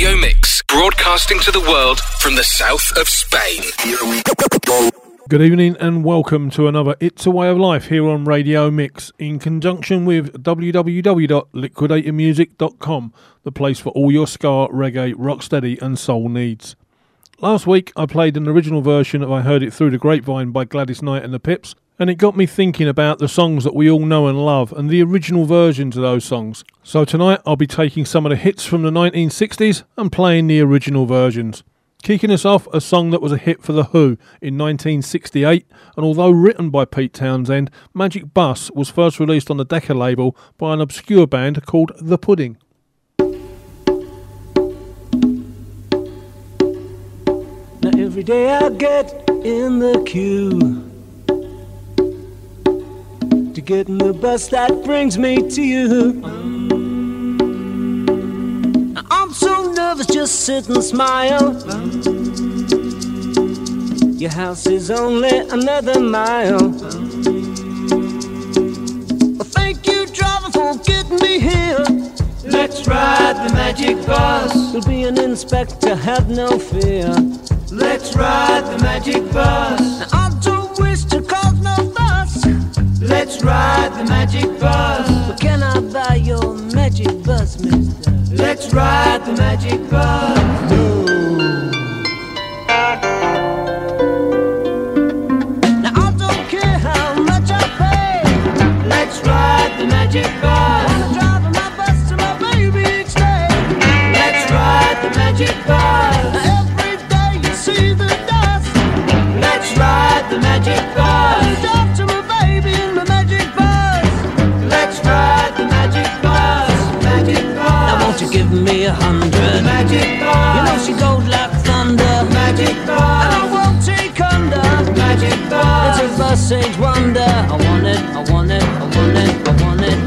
Radio Mix, broadcasting to the world from the south of Spain. Good evening and welcome to another It's a Way of Life here on Radio Mix in conjunction with www.liquidatormusic.com, the place for all your ska, reggae, rocksteady and soul needs. Last week I played an original version of I Heard It Through the Grapevine by Gladys Knight and the Pips, and it got me thinking about the songs that we all know and love and the original versions of those songs. So tonight I'll be taking some of the hits from the 1960s and playing the original versions. Kicking us off, a song that was a hit for The Who in 1968, and although written by Pete Townshend, Magic Bus was first released on the Decca label by an obscure band called The Pudding. Now every day I get in the queue to get in the bus that brings me to you. I'm so nervous, just sit and smile. Your house is only another mile. Well, thank you, driver, for getting me here. Let's ride the magic bus. You'll be an inspector, have no fear. Let's ride the magic bus. Now, Let's ride the magic bus. But can I buy your magic bus, mister? Let's ride the magic bus. Now I don't care how much I pay. Let's ride the magic bus. I'm driving my bus to my baby each day. Let's ride the magic bus. Now every day you see the dust. Let's ride the magic bus. Give me a hundred? Magic bus. You know she goes like thunder. Magic And I won't take under. Magic It's a bus age wonder. I want it, I want it, I want it, I want it.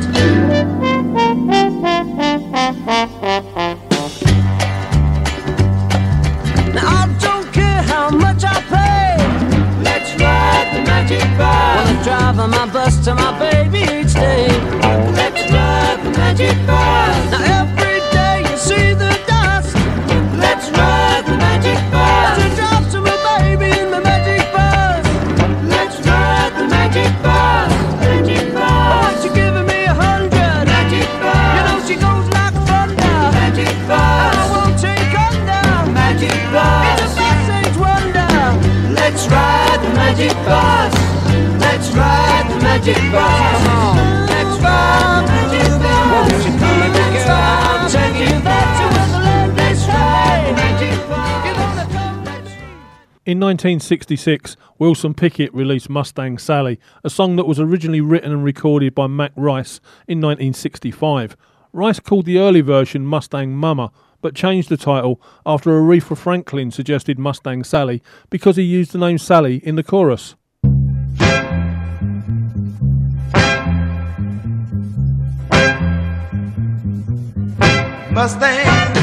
Now I don't care how much I pay. Let's ride the magic bus. Wanna drive on my bus to my baby each day. Let's ride the magic bus. Ride the magic bus. Let's ride the magic bus. Won't you come and Let's I'll take you back to bus. where the land Let's is ride the high. magic You wanna come, let's In 1966, Wilson Pickett released Mustang Sally, a song that was originally written and recorded by Mac Rice in 1965. Rice called the early version Mustang Mama, but changed the title after Aretha Franklin suggested Mustang Sally because he used the name Sally in the chorus. Mustang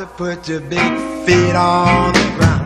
to put your big feet on the ground.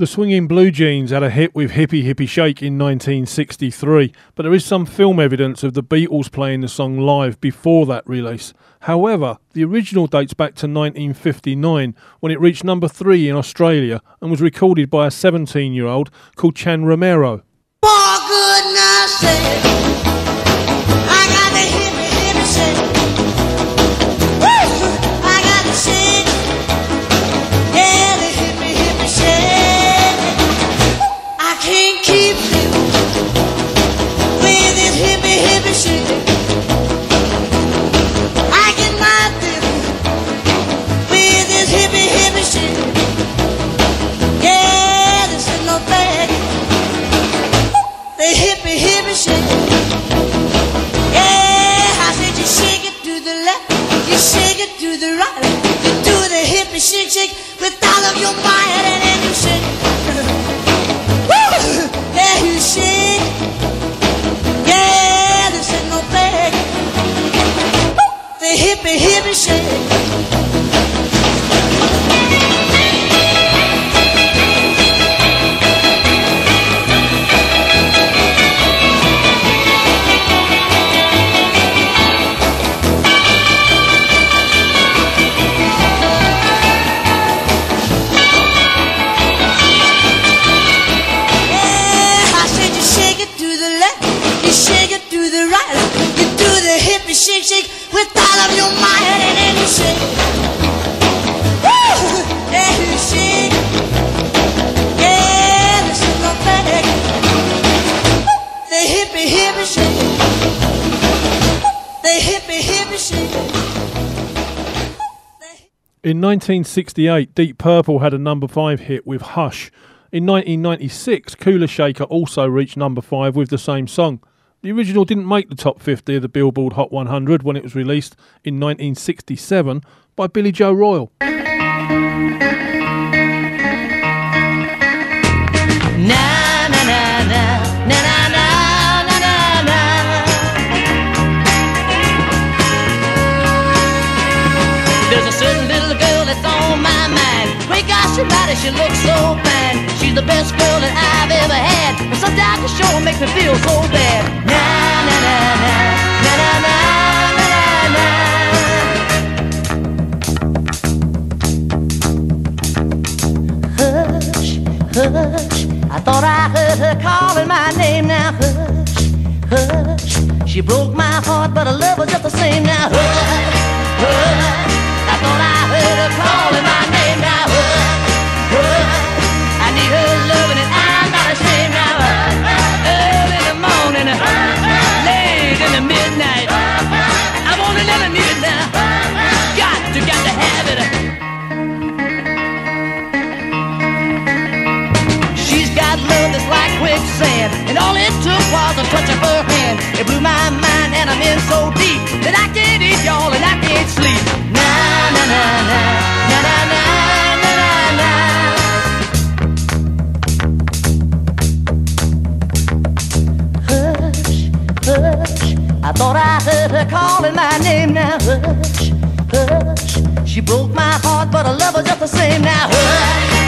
The Swinging Blue Jeans had a hit with Hippy Hippy Shake in 1963, but there is some film evidence of the Beatles playing the song live before that release. However, the original dates back to 1959 when it reached number three in Australia and was recorded by a 17 year old called Chan Romero. Shake. Yeah, I said you shake it to the left, you shake it to the right. You do the hippie shake shake with all of your might, and you shake. Woo! Yeah, you shake. Yeah, no. The shake. Shake shake with all of your might, and then you shake. In 1968, Deep Purple had a number 5 hit with Hush. In 1996, Kula Shaker also reached number 5 with the same song. The original didn't make the top 50 of the Billboard Hot 100 when it was released in 1967 by Billy Joe Royal. There's a certain little girl that's on my mind. Gosh, she looks so the best girl that I've ever had. and sometimes the show makes me feel so bad. Na na na na na na na. Hush, hush, I thought I heard her calling my name now. Hush, hush, she broke my heart, but her love was just the same now. Hush, hush, I thought I heard her calling in so deep that I can't eat y'all and I can't sleep. Na na na na na na na na na. Hush, hush. I thought I heard her calling my name now. Hush, hush. She broke my heart, but I love her just the same now. Hush.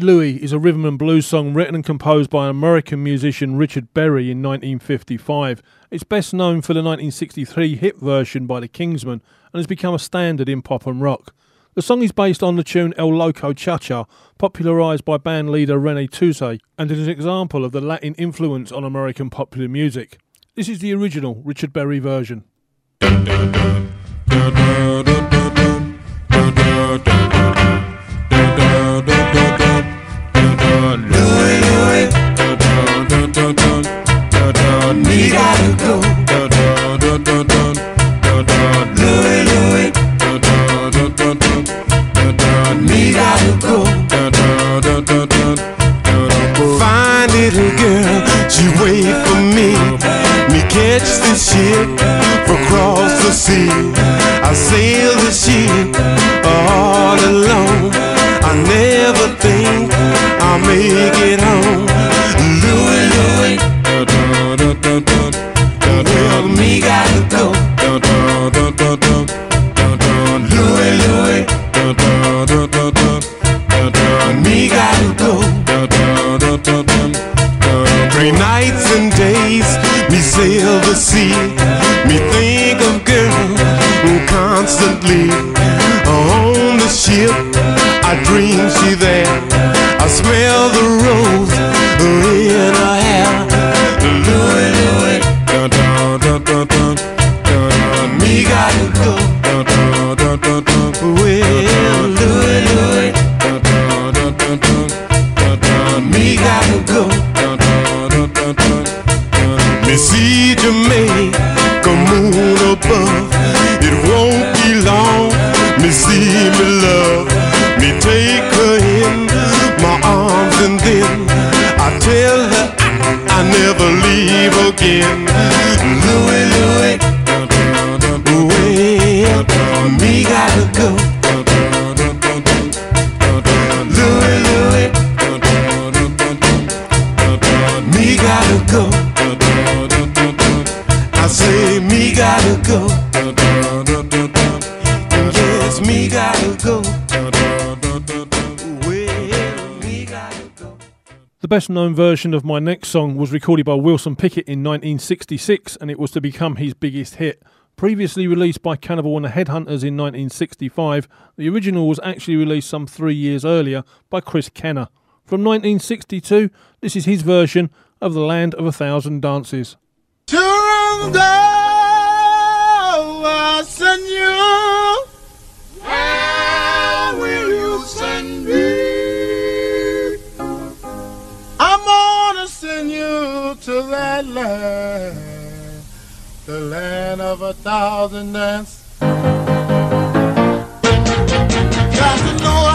Louie Louie is a rhythm and blues song written and composed by American musician Richard Berry in 1955. It's best known for the 1963 hit version by the Kingsmen and has become a standard in pop and rock. The song is based on the tune El Loco Cha Cha, popularised by band leader Rene Touzet, and is an example of the Latin influence on American popular music. This is the original Richard Berry version. catch the ship across the sea. I sail I'll best known version of my next song was recorded by Wilson Pickett in 1966 and it was to become his biggest hit. Previously released by Cannibal and the Headhunters in 1965, the original was actually released some three years earlier by Chris Kenner. From 1962, this is his version of The Land of a Thousand Dances. Turn to that land, the land of a thousand dances. Got to know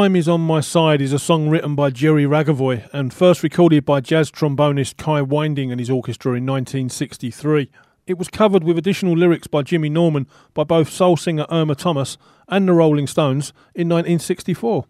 Time is on My Side is a song written by Jerry Ragovoy and first recorded by jazz trombonist Kai Winding and his orchestra in 1963. It was covered with additional lyrics by Jimmy Norman by both soul singer Irma Thomas and the Rolling Stones in 1964.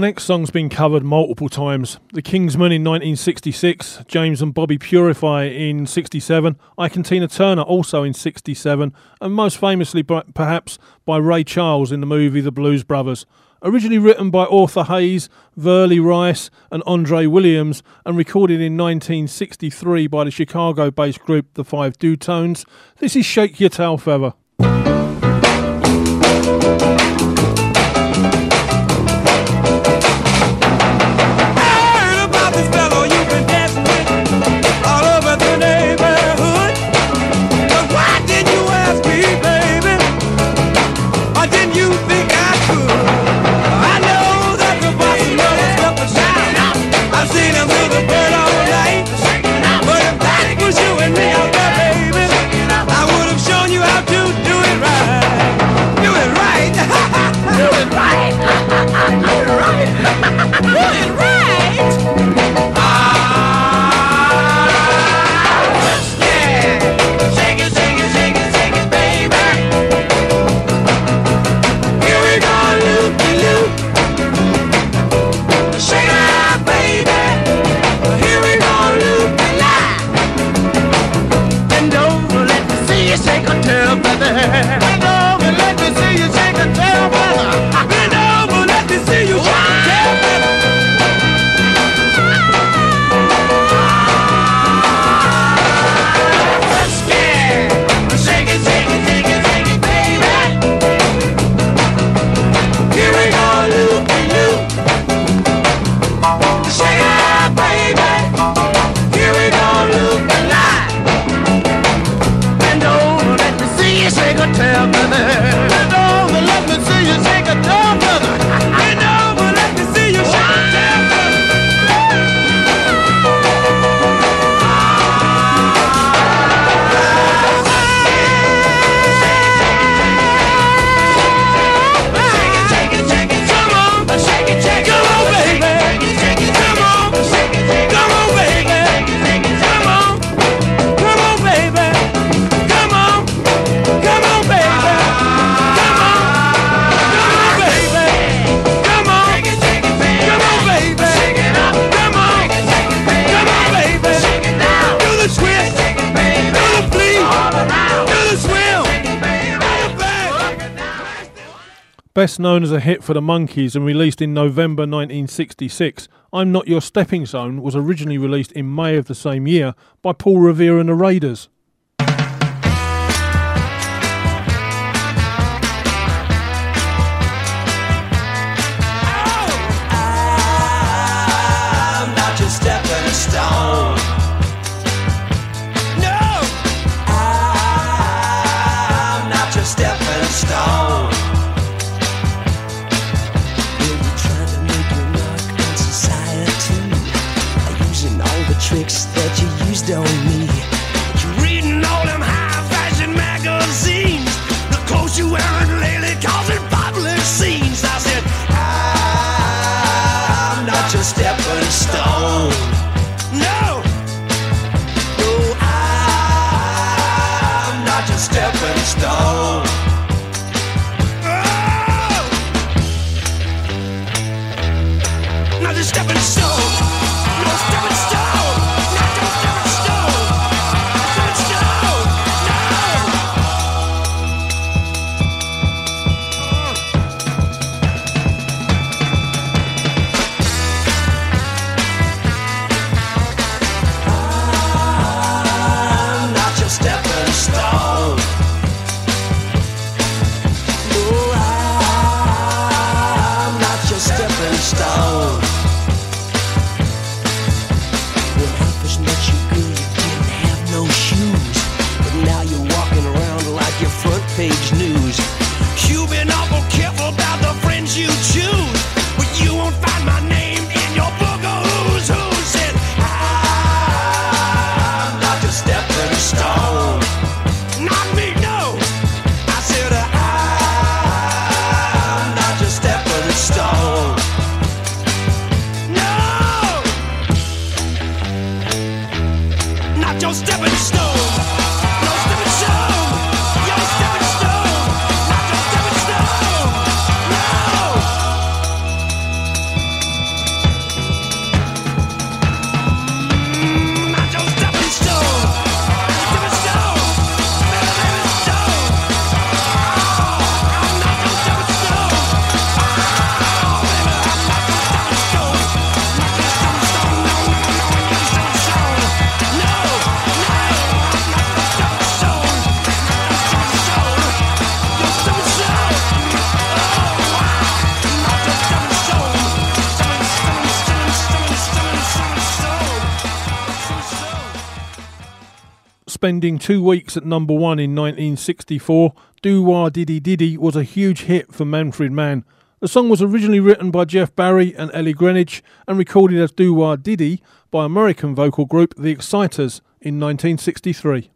Next song's been covered multiple times. The Kingsmen in 1966, James and Bobby Purify in 67, Ike and Tina Turner also in 67, and most famously perhaps by Ray Charles in the movie The Blues Brothers. Originally written by Arthur Hayes, Verlie Rice, and Andre Williams, and recorded in 1963 by the Chicago based group The Five Du-Tones, this is Shake Your Tail Feather. Best known as a hit for the Monkees and released in November 1966, I'm Not Your Stepping Stone was originally released in May of the same year by Paul Revere and the Raiders. stone. Oh. spending two weeks at number one in 1964, Do Wah Diddy Diddy was a huge hit for Manfred Mann. The song was originally written by Jeff Barry and Ellie Greenwich and recorded as Do Wah Diddy by American vocal group The Exciters in 1963.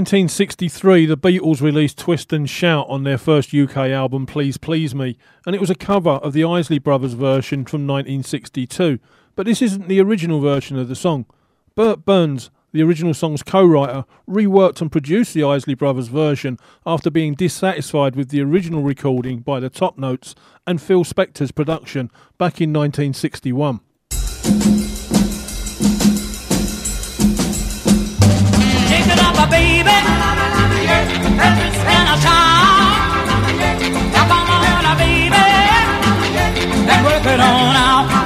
1963, the Beatles released Twist and Shout on their first UK album, Please Please Me, and it was a cover of the Isley Brothers version from 1962. But this isn't the original version of the song. Bert Berns, the original song's co writer, reworked and produced the Isley Brothers version after being dissatisfied with the original recording by the Top Notes and Phil Spector's production back in 1961. Baby. Come on, baby. And work it on out.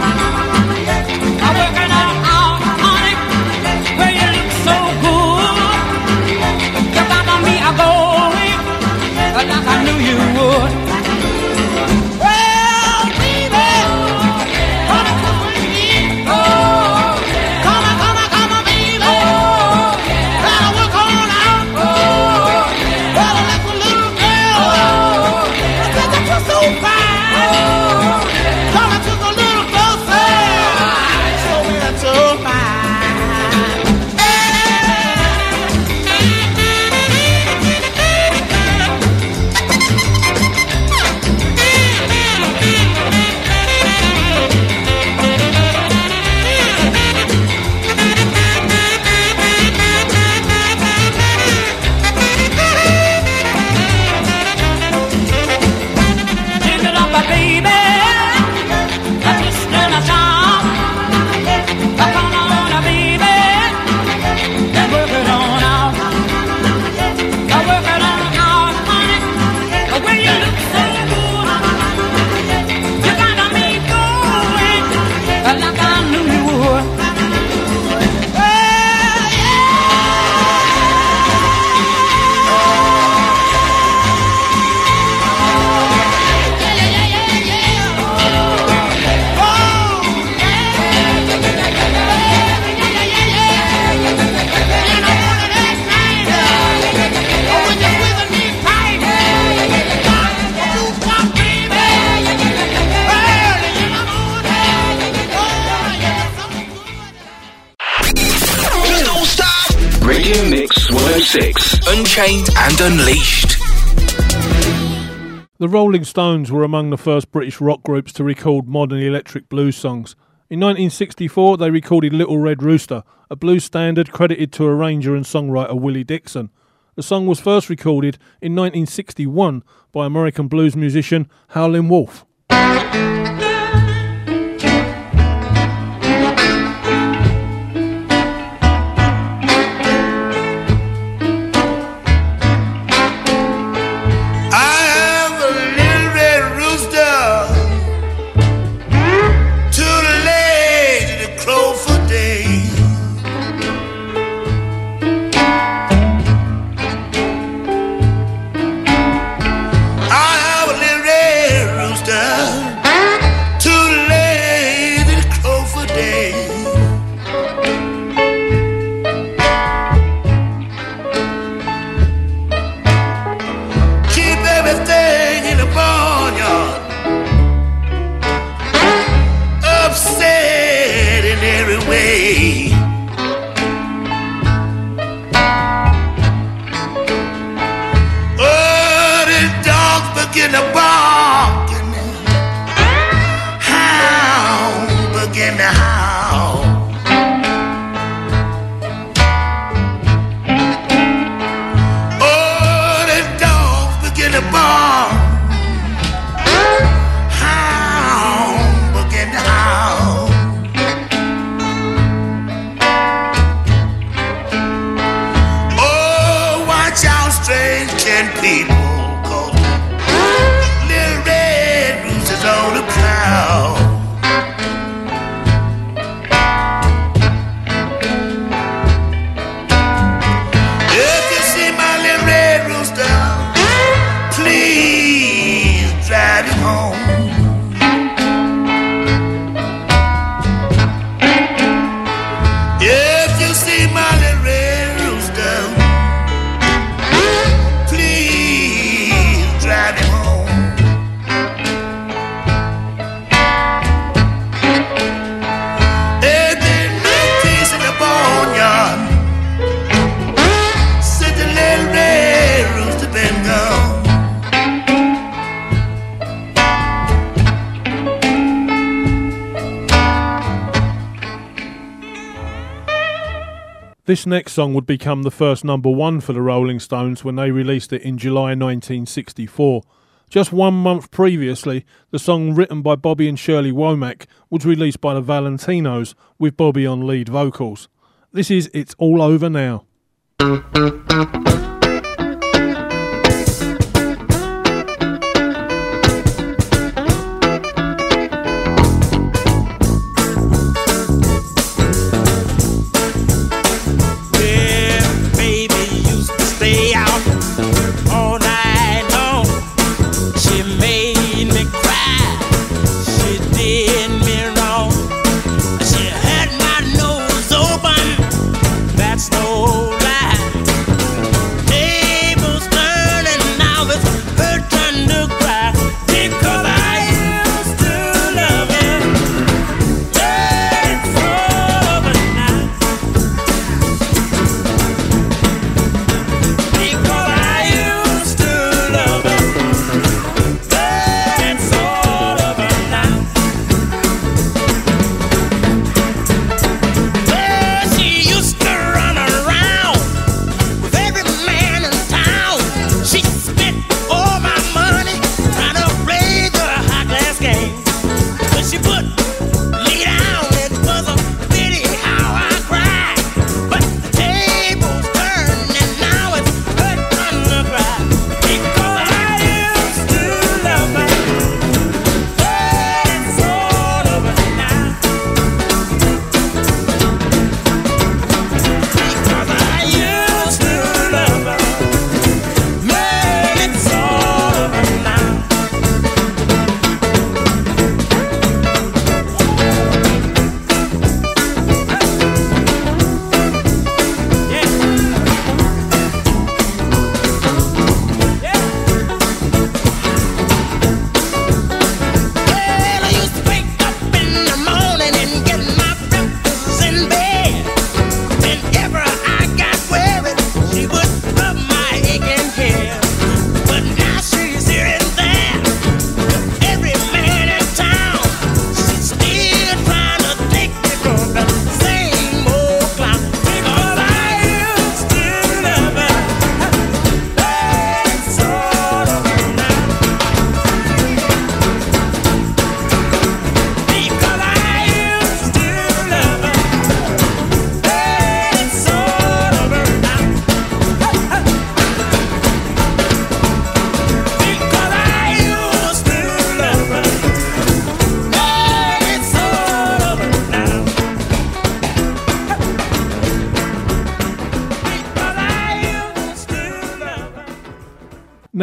Unchained and Unleashed. The Rolling Stones were among the first British rock groups to record modern electric blues songs. In 1964, they recorded Little Red Rooster, a blues standard credited to arranger and songwriter Willie Dixon. The song was first recorded in 1961 by American blues musician Howlin' Wolf. This next song would become the first number one for the Rolling Stones when they released it in July 1964. Just one month previously, the song written by Bobby and Shirley Womack was released by the Valentinos with Bobby on lead vocals. This is It's All Over Now.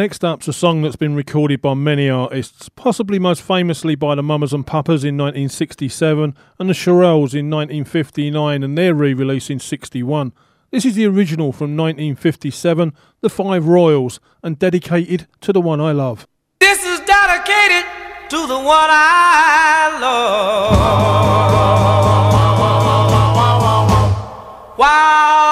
Next up's a song that's been recorded by many artists, possibly most famously by the Mamas and Papas in 1967 and the Shirelles in 1959 and their re release in 61. This is the original from 1957, The Five Royales, and dedicated to the one I love. This is dedicated to the one I love. Wow.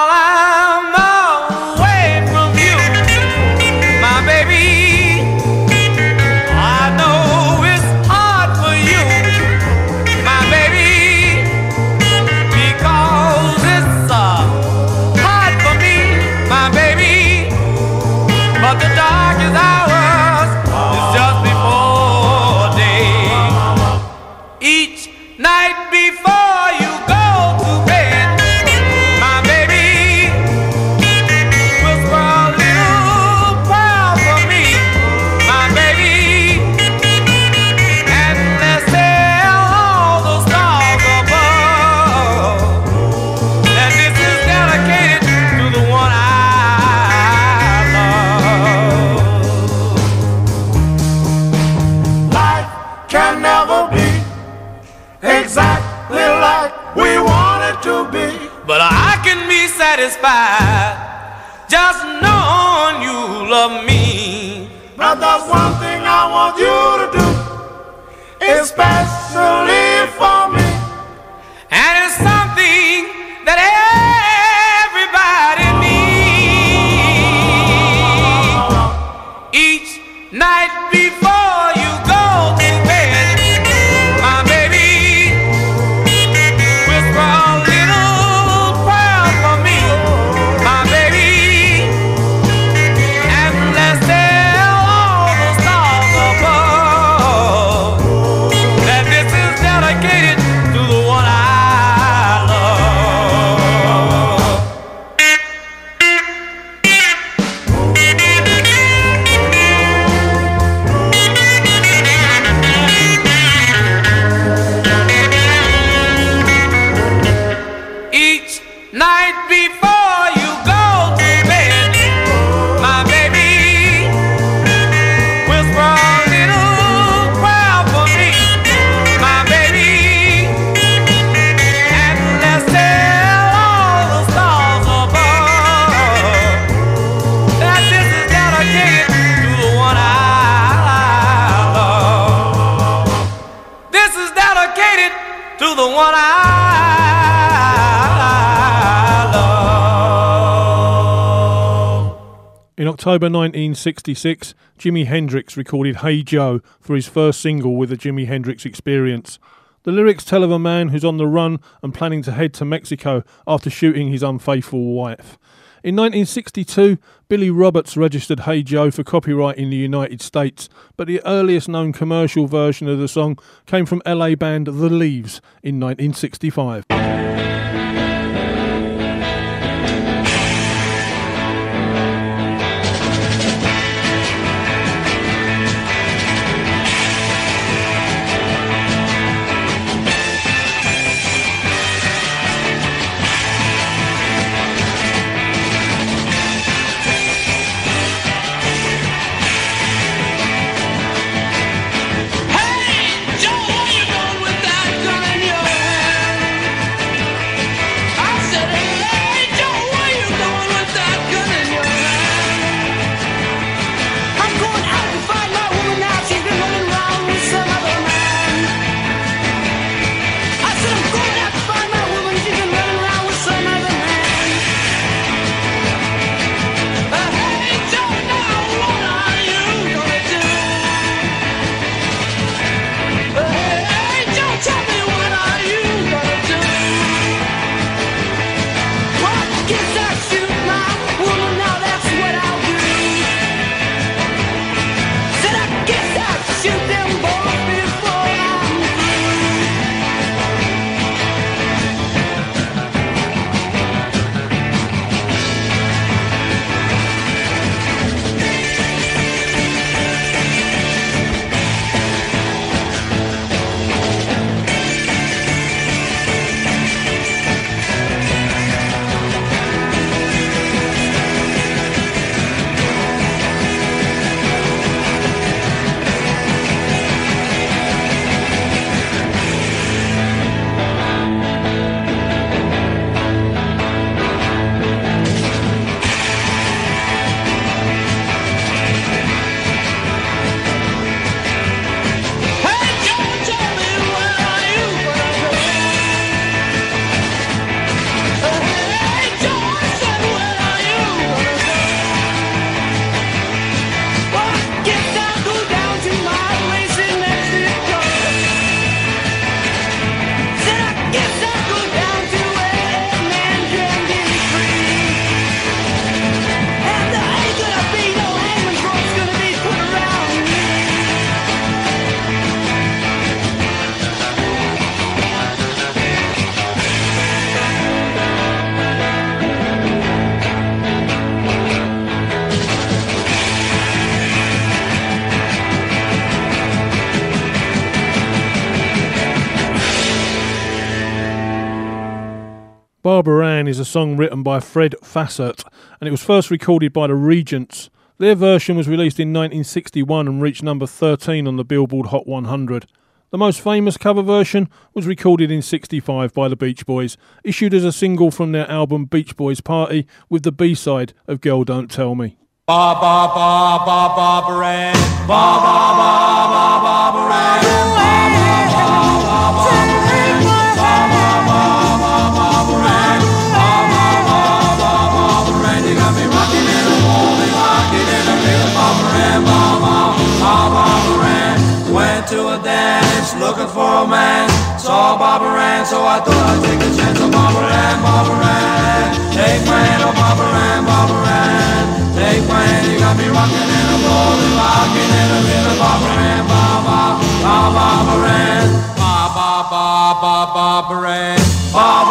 satisfied just knowing you love me. but there's one thing I want you to do, especially for me. And October 1966, Jimi Hendrix recorded Hey Joe for his first single with the Jimi Hendrix Experience. The lyrics tell of a man who's on the run and planning to head to Mexico after shooting his unfaithful wife. In 1962, Billy Roberts registered Hey Joe for copyright in the United States, but the earliest known commercial version of the song came from LA band The Leaves in 1965. Barbara Ann is a song written by Fred Fassert, and it was first recorded by the Regents. Their version was released in 1961 and reached number 13 on the Billboard Hot 100. The most famous cover version was recorded in 65 by the Beach Boys, issued as a single from their album Beach Boys Party with the B-side of Girl Don't Tell Me. Ba ba ba ba. Ba ba ba ba Barbara Ann. Saw Barbara Ann, so I thought I'd take a chance on Barbara Ann. Barbara Ann. Take my hand, oh Barbara Ann, Barbara Ann. Take my hand, you got me rocking in a holy, rocking in a Barbara Ann. Ba ba ba Barbara Ann. Ba ba ba ba Barbara Ann.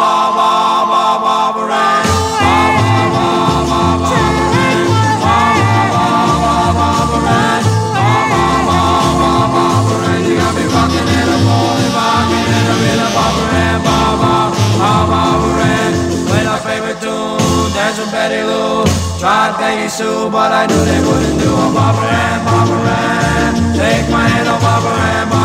Tried Peggy Sue, but I knew they wouldn't do a Barbara Ann. Take my hand, oh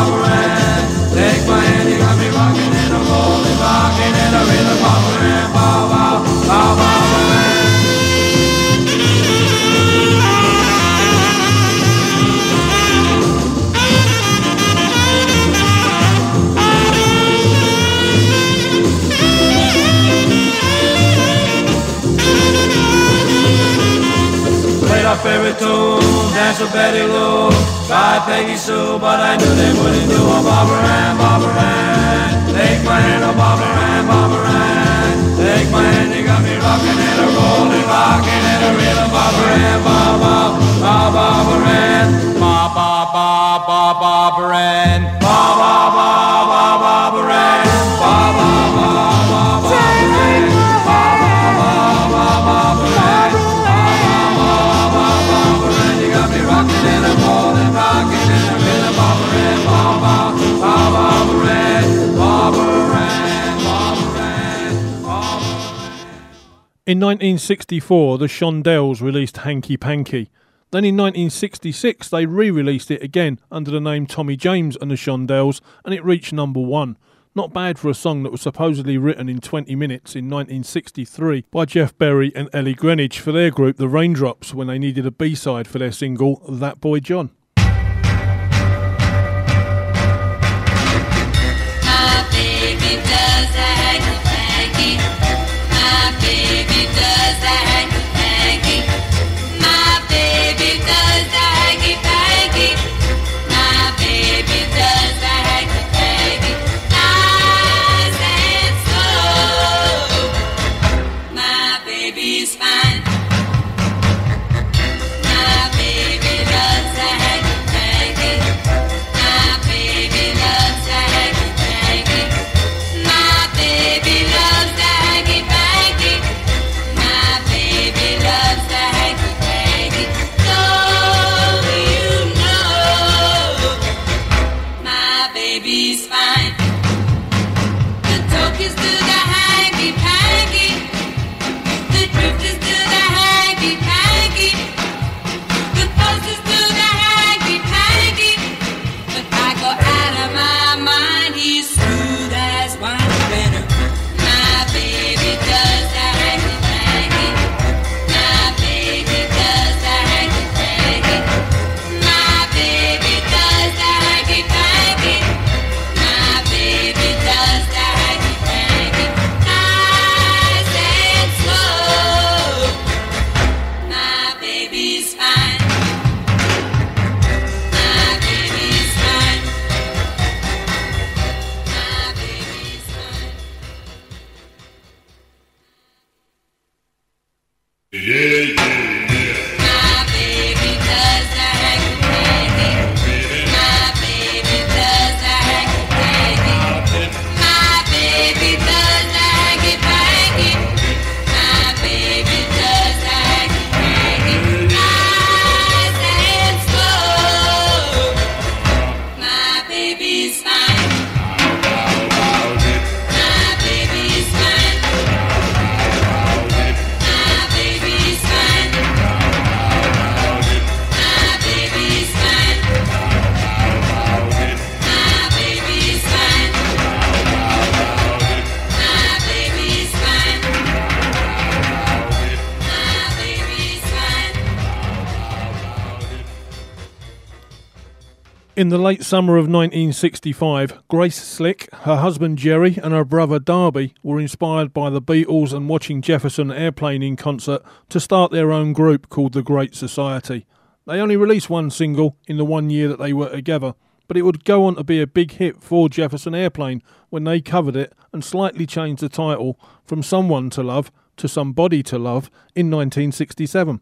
to Betty Lou. Tried Peggy Sue, but I knew they wouldn't do a Barbara Ann. Take my hand, oh, Ann, Barbara Ann. Take my hand, you got me rocking and a rolling, rocking and a reeling, Barbara Ann, Barbara, Barbara, Barbara Ann, Barbara, Barbara, Barbara Ann, Barbara, Barbara, In 1964, the Shondells released Hanky Panky. Then in 1966, they re released it again under the name Tommy James and the Shondells, and it reached number one. Not bad for a song that was supposedly written in 20 minutes in 1963 by Jeff Barry and Ellie Greenwich for their group The Raindrops when they needed a B side for their single That Boy John. My baby does the hanky panky. Does the late summer of 1965, Grace Slick, her husband Jerry, and her brother Darby were inspired by the Beatles and watching Jefferson Airplane in concert to start their own group called the Great Society. They only released one single in the one year that they were together, but it would go on to be a big hit for Jefferson Airplane when they covered it and slightly changed the title from Someone to Love to Somebody to Love in 1967.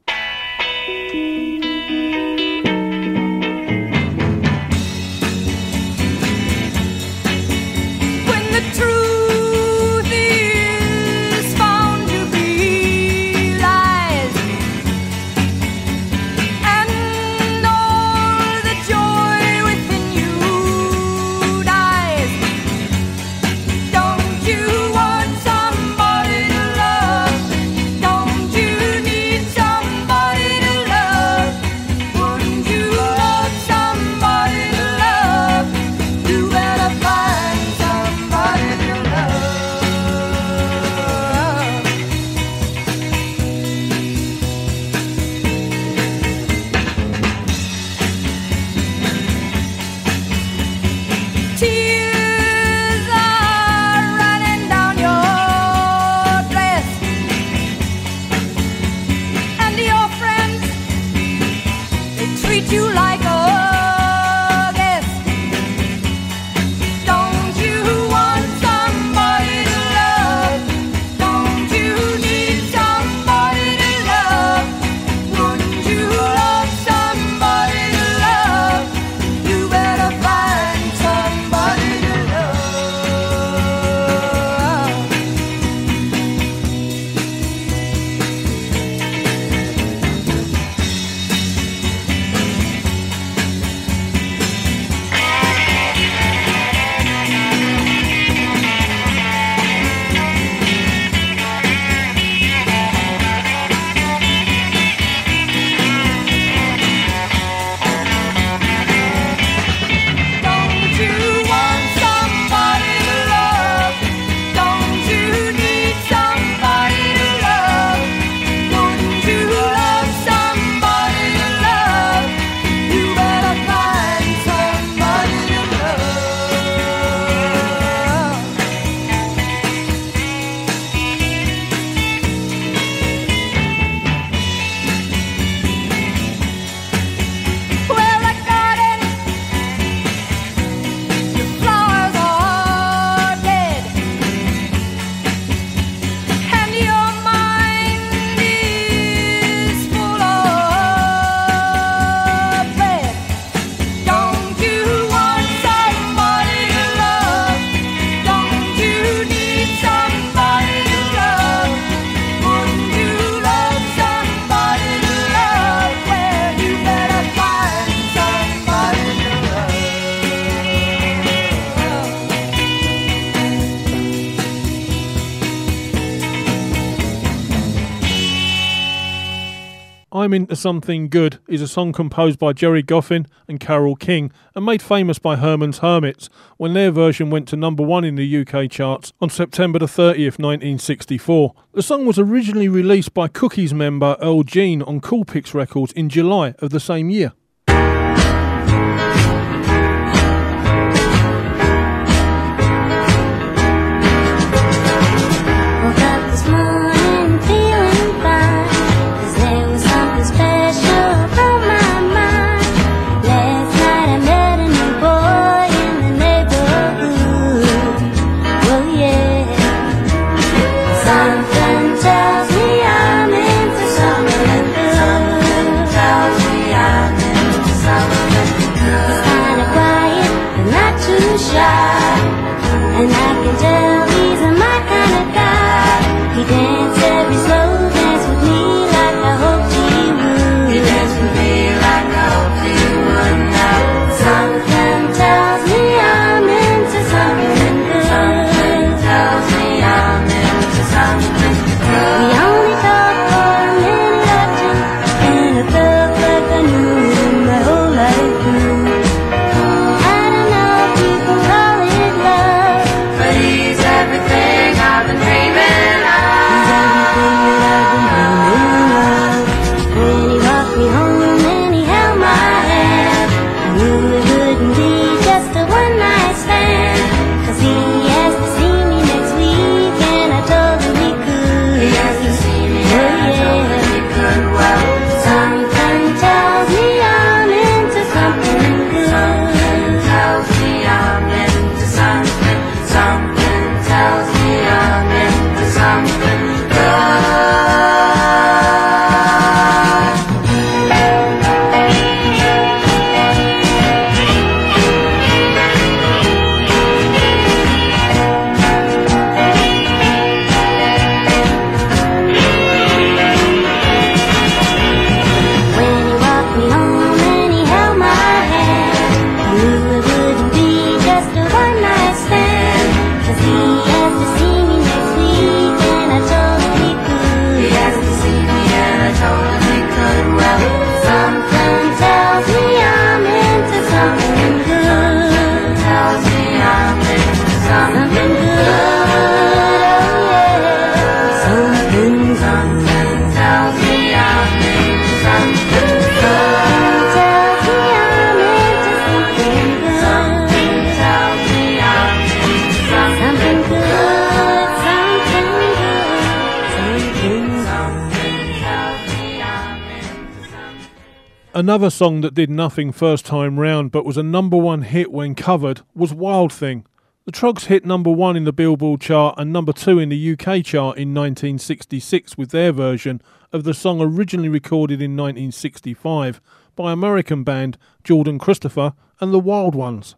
Into Something Good is a song composed by Gerry Goffin and Carole King and made famous by Herman's Hermits when their version went to number one in the UK charts on September the 30th, 1964. The song was originally released by Cookies member Earl Jean on Colpix Records in July of the same year. Another song that did nothing first time round but was a number one hit when covered was Wild Thing. The Troggs hit number one in the Billboard chart and number two in the UK chart in 1966 with their version of the song originally recorded in 1965 by American band Jordan Christopher and the Wild Ones.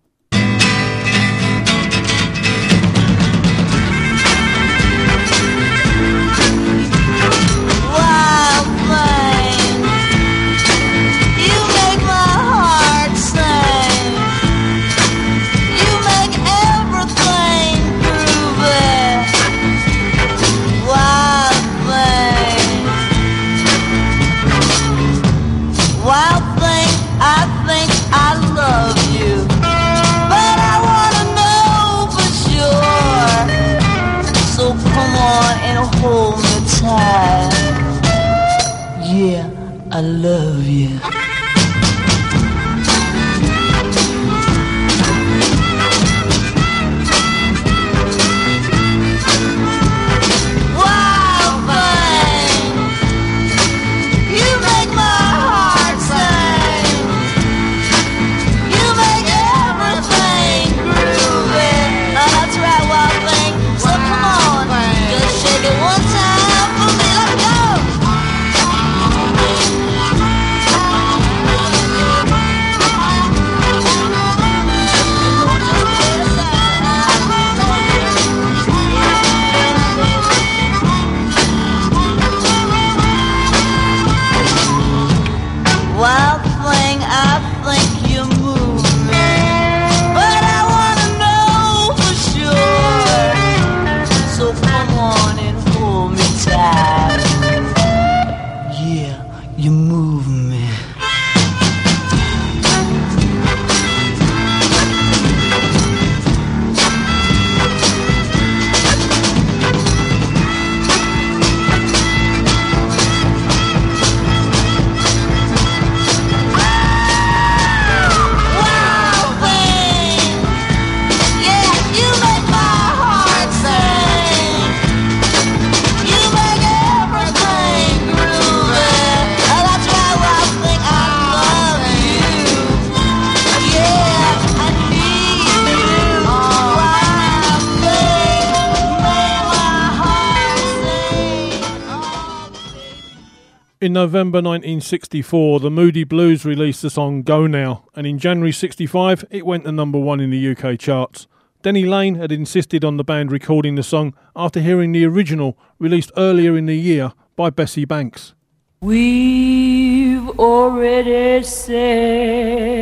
November 1964, the Moody Blues released the song Go Now, and in January 65, it went to number one in the UK charts. Denny Laine had insisted on the band recording the song after hearing the original released earlier in the year by Bessie Banks. We've already said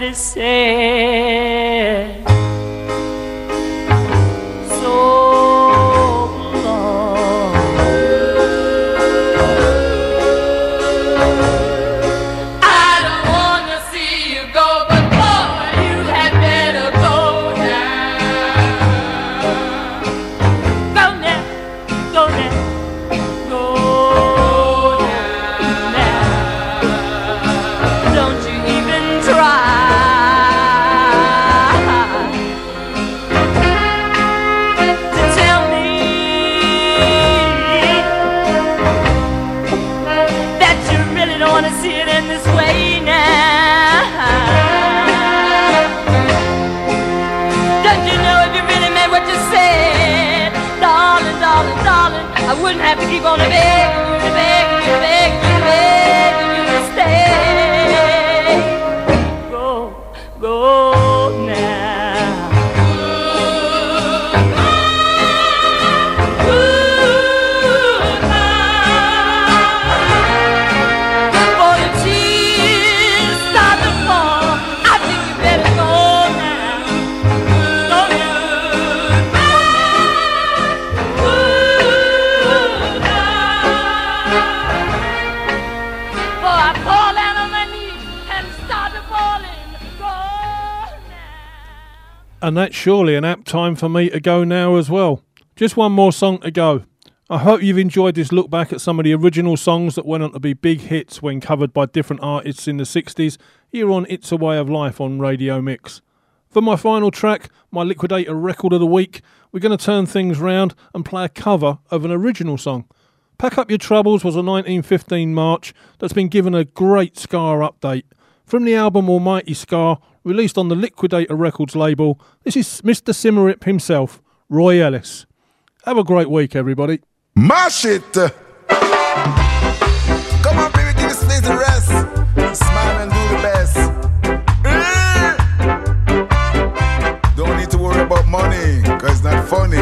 We've And that's surely an apt time for me to go now as well. Just one more song to go. I hope you've enjoyed this look back at some of the original songs that went on to be big hits when covered by different artists in the 60s here on It's a Way of Life on Radio Mix. For my final track, my Liquidator record of the week, we're going to turn things round and play a cover of an original song. Pack Up Your Troubles was a 1915 march that's been given a great Ska update. From the album Almighty Ska, released on the Liquidator Records label, this is Mr. Symarip himself, Roy Ellis. Have a great week, everybody. Mash it! Come on, baby, give this place a rest. Smile and do the best. Don't need to worry about money, cause it's not funny.